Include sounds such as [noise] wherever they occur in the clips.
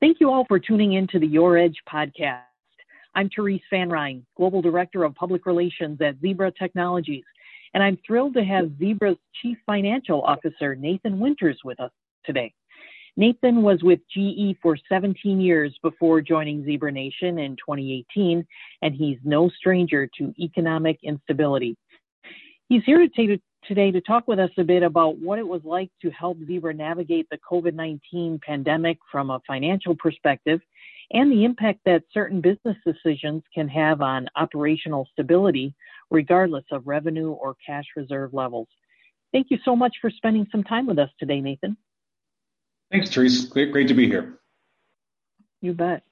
Thank you all for tuning in to the Your Edge podcast. I'm Therese Van Ryne, Global Director of Public Relations at Zebra Technologies, and I'm thrilled to have Zebra's Chief Financial Officer, Nathan Winters, with us today. Nathan was with GE for 17 years before joining Zebra Nation in 2018, and he's no stranger to economic instability. He's here to today to talk with us a bit about what it was like to help Zebra navigate the COVID 19 pandemic from a financial perspective and the impact that certain business decisions can have on operational stability, regardless of revenue or cash reserve levels. Thank you so much for spending some time with us today, Nathan. Thanks, Therese. Great, great to be here. You bet.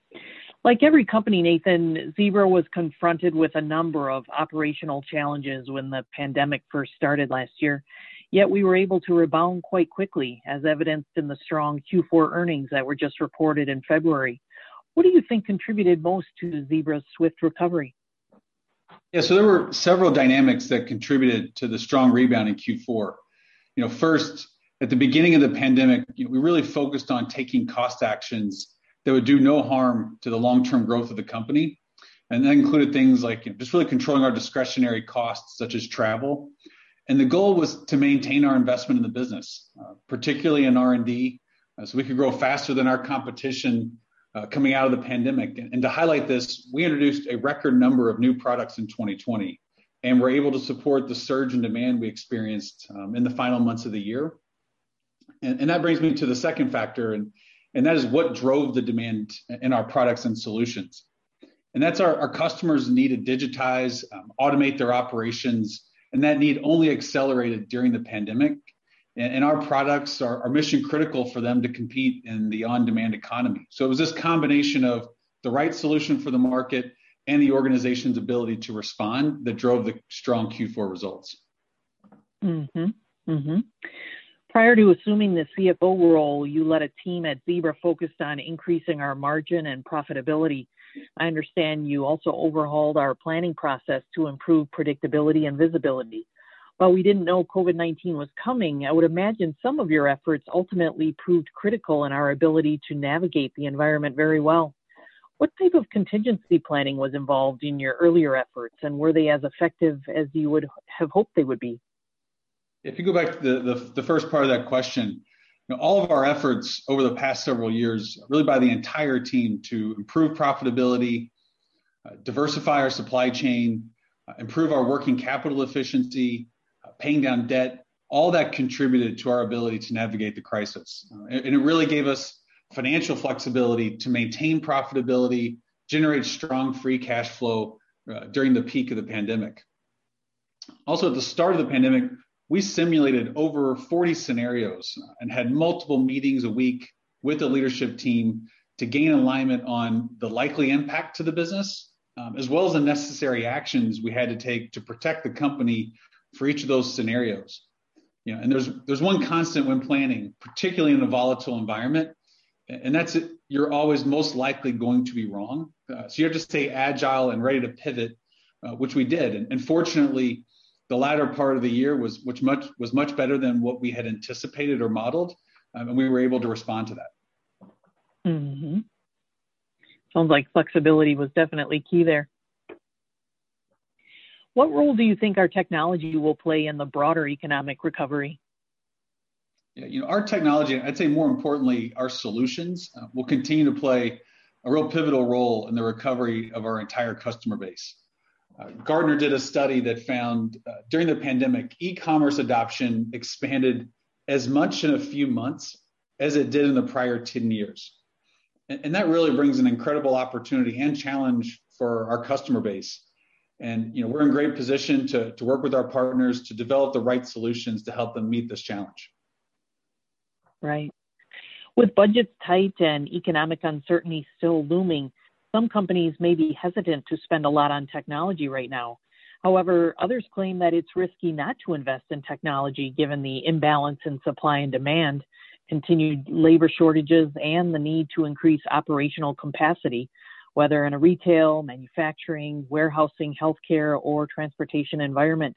Like every company, Nathan, Zebra was confronted with a number of operational challenges when the pandemic first started last year. Yet we were able to rebound quite quickly, as evidenced in the strong Q4 earnings that were just reported in February. What do you think contributed most to Zebra's swift recovery? Yeah, so there were several dynamics that contributed to the strong rebound in Q4. You know, first, at the beginning of the pandemic, you know, we really focused on taking cost actions that would do no harm to the long-term growth of the company. And that included things like just really controlling our discretionary costs, such as travel. And the goal was to maintain our investment in the business, uh, particularly in R&D, uh, so we could grow faster than our competition uh, coming out of the pandemic. And, to highlight this, we introduced a record number of new products in 2020, and we're able to support the surge in demand we experienced um, in the final months of the year. And, and that brings me to the second factor, and and that is what drove the demand in our products and solutions. And that's our, our customers need to digitize, um, automate their operations, and that need only accelerated during the pandemic. And, and our products are, are mission critical for them to compete in the on-demand economy. So it was this combination of the right solution for the market and the organization's ability to respond that drove the strong Q4 results. Mm-hmm. Mm-hmm. Prior to assuming the CFO role, you led a team at Zebra focused on increasing our margin and profitability. I understand you also overhauled our planning process to improve predictability and visibility. While we didn't know COVID 19 was coming, I would imagine some of your efforts ultimately proved critical in our ability to navigate the environment very well. What type of contingency planning was involved in your earlier efforts, and were they as effective as you would have hoped they would be? If you go back to the, the, the first part of that question, you know, all of our efforts over the past several years, really by the entire team to improve profitability, uh, diversify our supply chain, uh, improve our working capital efficiency, uh, paying down debt, all that contributed to our ability to navigate the crisis. Uh, and, it really gave us financial flexibility to maintain profitability, generate strong free cash flow uh, during the peak of the pandemic. Also, at the start of the pandemic, we simulated over 40 scenarios and had multiple meetings a week with the leadership team to gain alignment on the likely impact to the business, um, as well as the necessary actions we had to take to protect the company for each of those scenarios. You know, and there's there's one constant when planning, particularly in a volatile environment, and that's it. You're always most likely going to be wrong. Uh, so you have to stay agile and ready to pivot, uh, which we did. And, and fortunately, the latter part of the year was which much was much better than what we had anticipated or modeled, um, and we were able to respond to that. Mm-hmm. Sounds like flexibility was definitely key there. What role do you think our technology will play in the broader economic recovery? Yeah, you know, our technology, I'd say more importantly, our solutions uh, will continue to play a real pivotal role in the recovery of our entire customer base. Uh, Gartner did a study that found uh, during the pandemic, e-commerce adoption expanded as much in a few months as it did in the prior 10 years. And, and that really brings an incredible opportunity and challenge for our customer base. And you know, we're in great position to, to work with our partners to develop the right solutions to help them meet this challenge. Right. With budgets tight and economic uncertainty still looming, some companies may be hesitant to spend a lot on technology right now. However, others claim that it's risky not to invest in technology given the imbalance in supply and demand, continued labor shortages, and the need to increase operational capacity, whether in a retail, manufacturing, warehousing, healthcare, or transportation environment.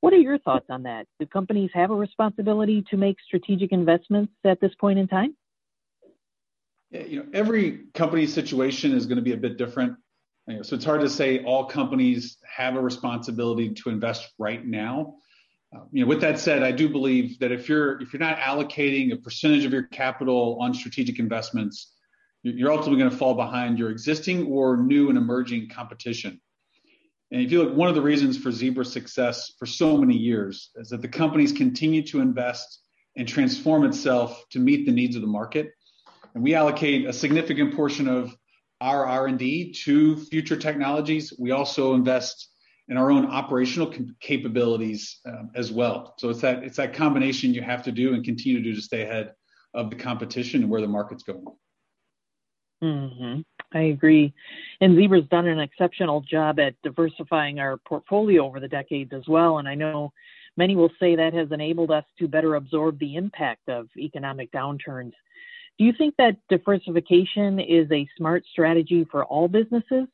What are your thoughts on that? Do companies have a responsibility to make strategic investments at this point in time? You know, every company situation is going to be a bit different. You know, so it's hard to say all companies have a responsibility to invest right now. Uh, you know, with that said, I do believe that if you're if you're not allocating a percentage of your capital on strategic investments, you're ultimately going to fall behind your existing or new and emerging competition. And if you look, one of the reasons for Zebra's success for so many years is that the company's continued to invest and transform itself to meet the needs of the market. And we allocate a significant portion of our R&D to future technologies. We also invest in our own operational capabilities um, as well. So it's that it's that combination you have to do and continue to do to stay ahead of the competition and where the market's going. Mm-hmm. I agree. And Zebra's done an exceptional job at diversifying our portfolio over the decades as well. And I know many will say that has enabled us to better absorb the impact of economic downturns. Do you think that diversification is a smart strategy for all businesses?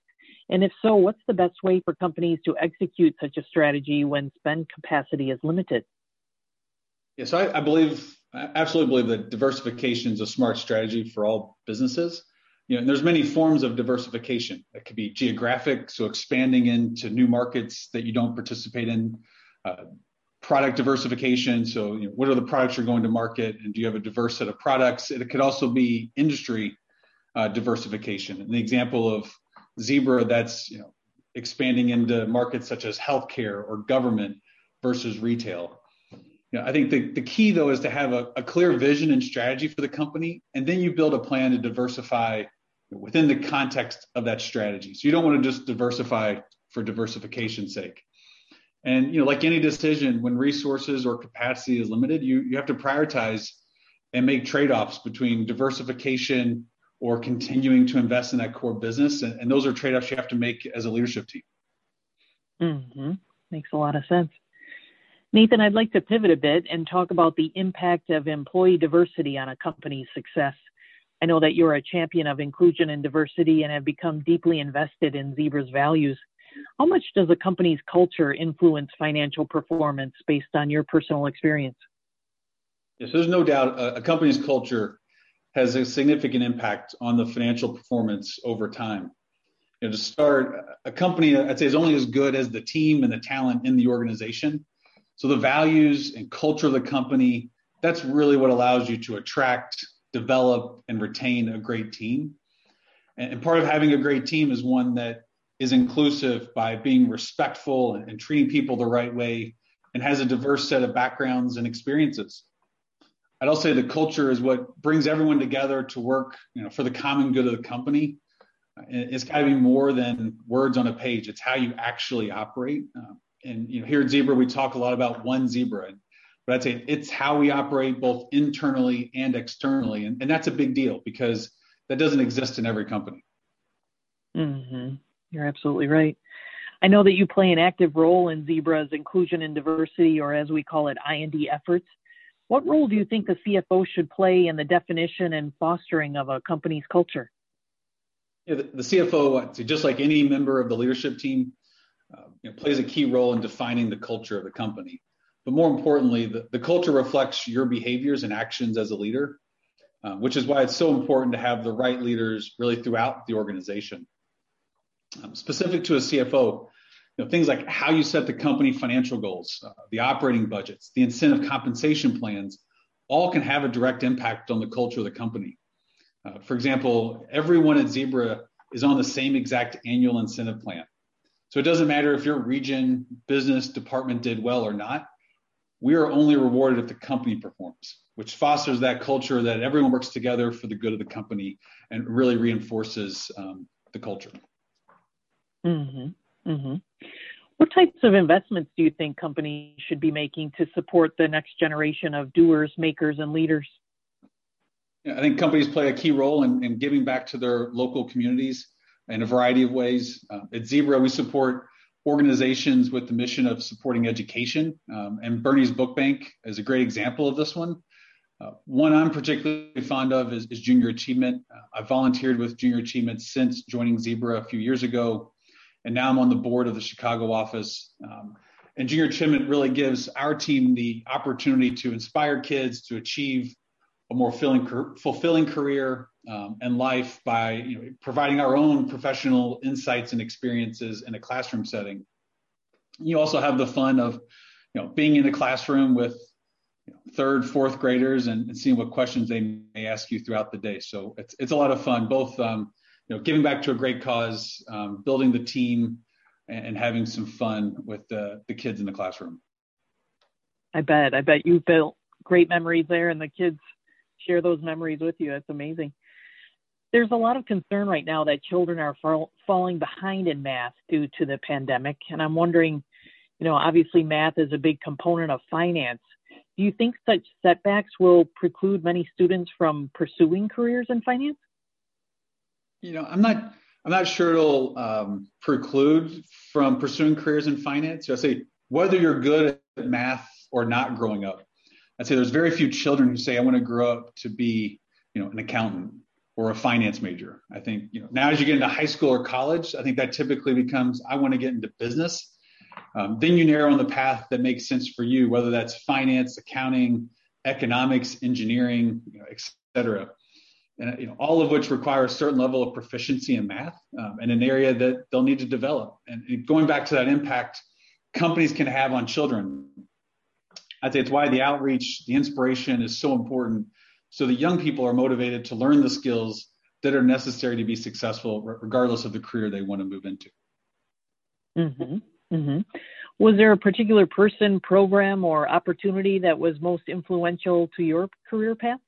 And if so, what's the best way for companies to execute such a strategy when spend capacity is limited? Yes, I, I believe, I absolutely believe that diversification is a smart strategy for all businesses you know, there's many forms of diversification. That could be geographic, so expanding into new markets that you don't participate in. Uh, product diversification, so you know, what are the products you're going to market, and do you have a diverse set of products? It could also be industry uh, diversification. The example of Zebra, that's you know, expanding into markets such as healthcare or government versus retail. You know, I think the, the key though is to have a, a clear vision and strategy for the company, and then you build a plan to diversify within the context of that strategy. So you don't want to just diversify for diversification's sake. And you know, like any decision, when resources or capacity is limited, you you have to prioritize and make trade-offs between diversification or continuing to invest in that core business. And, and those are trade-offs you have to make as a leadership team. Mm-hmm. Makes a lot of sense. Nathan, I'd like to pivot a bit and talk about the impact of employee diversity on a company's success. I know that you're a champion of inclusion and diversity and have become deeply invested in Zebra's values. How much does a company's culture influence financial performance based on your personal experience? Yes, there's no doubt a, a company's culture has a significant impact on the financial performance over time. You know, to start, a company I'd say is only as good as the team and the talent in the organization. So the values and culture of the company, that's really what allows you to attract, develop and retain a great team. And, part of having a great team is one that is inclusive by being respectful and, and treating people the right way and has a diverse set of backgrounds and experiences. I'd also say the culture is what brings everyone together to work, you know, for the common good of the company. It's got to be more than words on a page. It's how you actually operate. Uh, and you know, here at Zebra, we talk a lot about one Zebra. But I'd say it's how we operate both internally and externally. And, and that's a big deal because that doesn't exist in every company. Mm-hmm. You're absolutely right. I know that you play an active role in Zebra's inclusion and diversity, or as we call it, I&D efforts. What role do you think the CFO should play in the definition and fostering of a company's culture? Yeah, the, the CFO, just like any member of the leadership team, uh, you know, plays a key role in defining the culture of the company. But more importantly, the, the culture reflects your behaviors and actions as a leader, uh, which is why it's so important to have the right leaders really throughout the organization. Um, specific to a CFO, you know, things like how you set the company financial goals, uh, the operating budgets, the incentive compensation plans, all can have a direct impact on the culture of the company. Uh, for example, everyone at Zebra is on the same exact annual incentive plan. So it doesn't matter if your region, business, department did well or not we are only rewarded if the company performs, which fosters that culture that everyone works together for the good of the company and really reinforces um, the culture. Mm-hmm. Mm-hmm. What types of investments do you think companies should be making to support the next generation of doers, makers, and leaders? I think companies play a key role in, in giving back to their local communities in a variety of ways. Uh, at Zebra, we support organizations with the mission of supporting education. Um, and Bernie's Book Bank is a great example of this one. Uh, one I'm particularly fond of is, is Junior Achievement. Uh, I've volunteered with Junior Achievement since joining Zebra a few years ago, and now I'm on the board of the Chicago office. Um, and Junior Achievement really gives our team the opportunity to inspire kids to achieve a more fulfilling, fulfilling career um, and life by you know, providing our own professional insights and experiences in a classroom setting. You also have the fun of you know, being in the classroom with you know, third, fourth graders and, and, seeing what questions they may ask you throughout the day. So it's it's a lot of fun, both um, you know, giving back to a great cause, um, building the team, and, and, having some fun with the, the kids in the classroom. I bet. I bet you built great memories there, and the kids share those memories with you. That's amazing. There's a lot of concern right now that children are fall, falling behind in math due to the pandemic, and I'm wondering, you know, obviously math is a big component of finance. Do you think such setbacks will preclude many students from pursuing careers in finance? You know, I'm not. I'm not sure it'll um, preclude from pursuing careers in finance. I say whether you're good at math or not growing up, I'd say there's very few children who say, I want to grow up to be, you know, an accountant or a finance major. I think, you know, now as you get into high school or college, I think that typically becomes, I want to get into business. Um, then you narrow on the path that makes sense for you, whether that's finance, accounting, economics, engineering, you know, et cetera. And, you know, all of which require a certain level of proficiency in math um, and an area that they'll need to develop. And going back to that impact companies can have on children, I'd say it's why the outreach, the inspiration is so important. So that young people are motivated to learn the skills that are necessary to be successful, regardless of the career they want to move into. Mm-hmm. Mm-hmm. Was there a particular person, program, or opportunity that was most influential to your career path?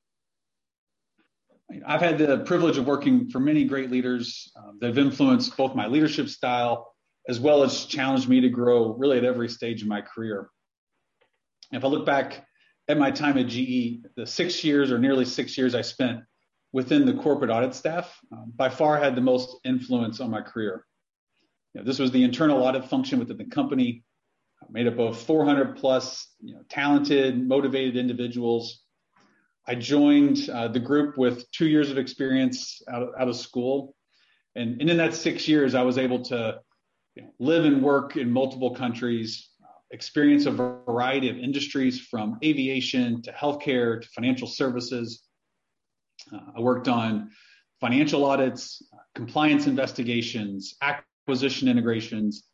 I've had the privilege of working for many great leaders um, that have influenced both my leadership style as well as challenged me to grow really at every stage of my career. If I look back at my time at GE, the six years or nearly six years I spent within the corporate audit staff um, by far had the most influence on my career. You know, this was the internal audit function within the company, made up of 400 plus you know, talented, motivated individuals. I joined uh, the group with two years of experience out of, out of school. And, and in that six years, I was able to you know, live and work in multiple countries, experience a variety of industries from aviation to healthcare to financial services. Uh, I worked on financial audits, compliance investigations, acquisition integrations.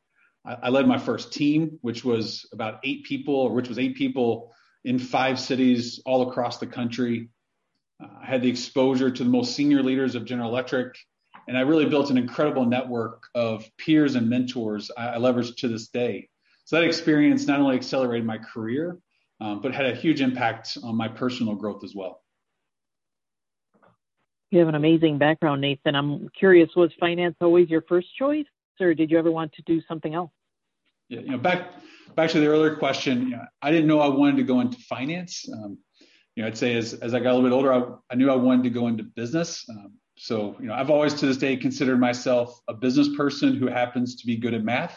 I, I, led my first team, which was about eight people, which was eight people in five cities all across the country. Uh, I had the exposure to the most senior leaders of General Electric, and I really built an incredible network of peers and mentors I, I leverage to this day. So that experience not only accelerated my career, um, but had a huge impact on my personal growth as well. You have an amazing background, Nathan. I'm curious, was finance always your first choice, or did you ever want to do something else? Yeah, you know, back back to the earlier question, you know, I didn't know I wanted to go into finance. Um, you know, I'd say as as I got a little bit older, I, I knew I wanted to go into business. Um, so, you know, I've always to this day considered myself a business person who happens to be good at math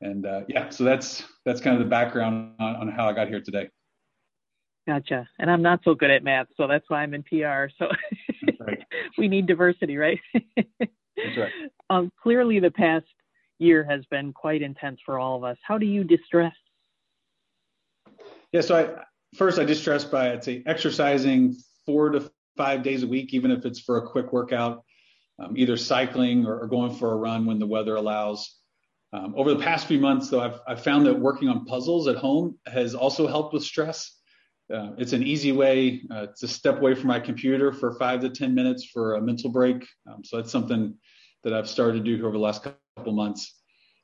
and uh, yeah, so that's that's kind of the background on, on, how I got here today. Gotcha. And I'm not so good at math, so that's why I'm in PR. So right. [laughs] we need diversity, right? that's right. [laughs] Um, clearly, the past year has been quite intense for all of us. How do you distress? Yeah, so I first I distress by I'd say exercising four to five days a week, even if it's for a quick workout, um, either cycling or, or going for a run when the weather allows. Um, over the past few months, though, I've, I've, found that working on puzzles at home has also helped with stress. Uh, it's an easy way uh, to step away from my computer for five to 10 minutes for a mental break. Um, so that's something that I've started to do over the last couple months.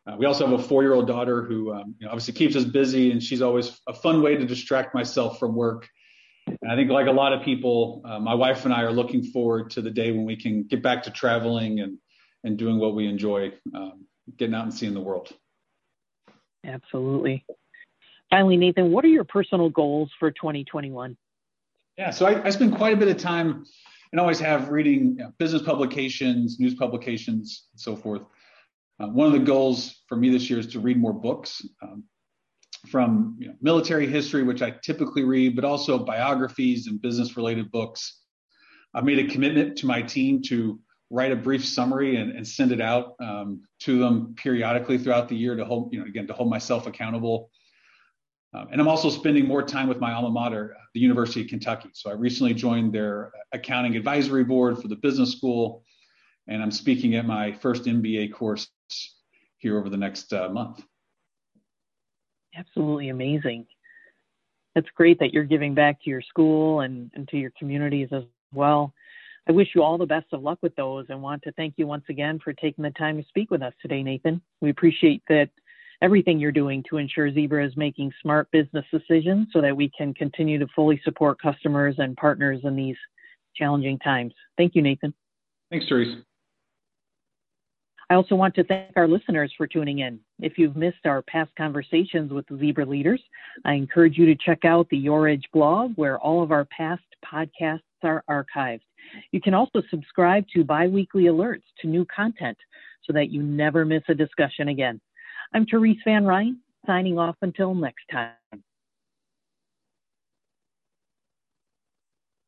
Uh, we also have a four year old daughter who um, you know, obviously keeps us busy, and she's always a fun way to distract myself from work. And I think, like a lot of people, uh, my wife and I are looking forward to the day when we can get back to traveling and, and doing what we enjoy. Um, getting out and seeing the world. Absolutely. Finally, Nathan, what are your personal goals for 2021? Yeah, so I, I spend quite a bit of time and always have reading you know, business publications, news publications, and so forth. Uh, one of the goals for me this year is to read more books um, from you know, military history, which I typically read, but also biographies and business related books. I've made a commitment to my team to write a brief summary and, and send it out um, to them periodically throughout the year to hold, you know, again, to hold myself accountable. Um, and I'm also spending more time with my alma mater, the University of Kentucky. So I recently joined their accounting advisory board for the business school, and I'm speaking at my first MBA course here over the next uh, month. Absolutely amazing. That's great that you're giving back to your school and, and to your communities as well. I wish you all the best of luck with those and want to thank you once again for taking the time to speak with us today, Nathan. We appreciate that everything you're doing to ensure Zebra is making smart business decisions so that we can continue to fully support customers and partners in these challenging times. Thank you, Nathan. Thanks, Therese. I also want to thank our listeners for tuning in. If you've missed our past conversations with Zebra leaders, I encourage you to check out the Your Edge blog where all of our past podcasts are archived. You can also subscribe to biweekly alerts to new content so that you never miss a discussion again. I'm Therese Van Ryne, signing off until next time.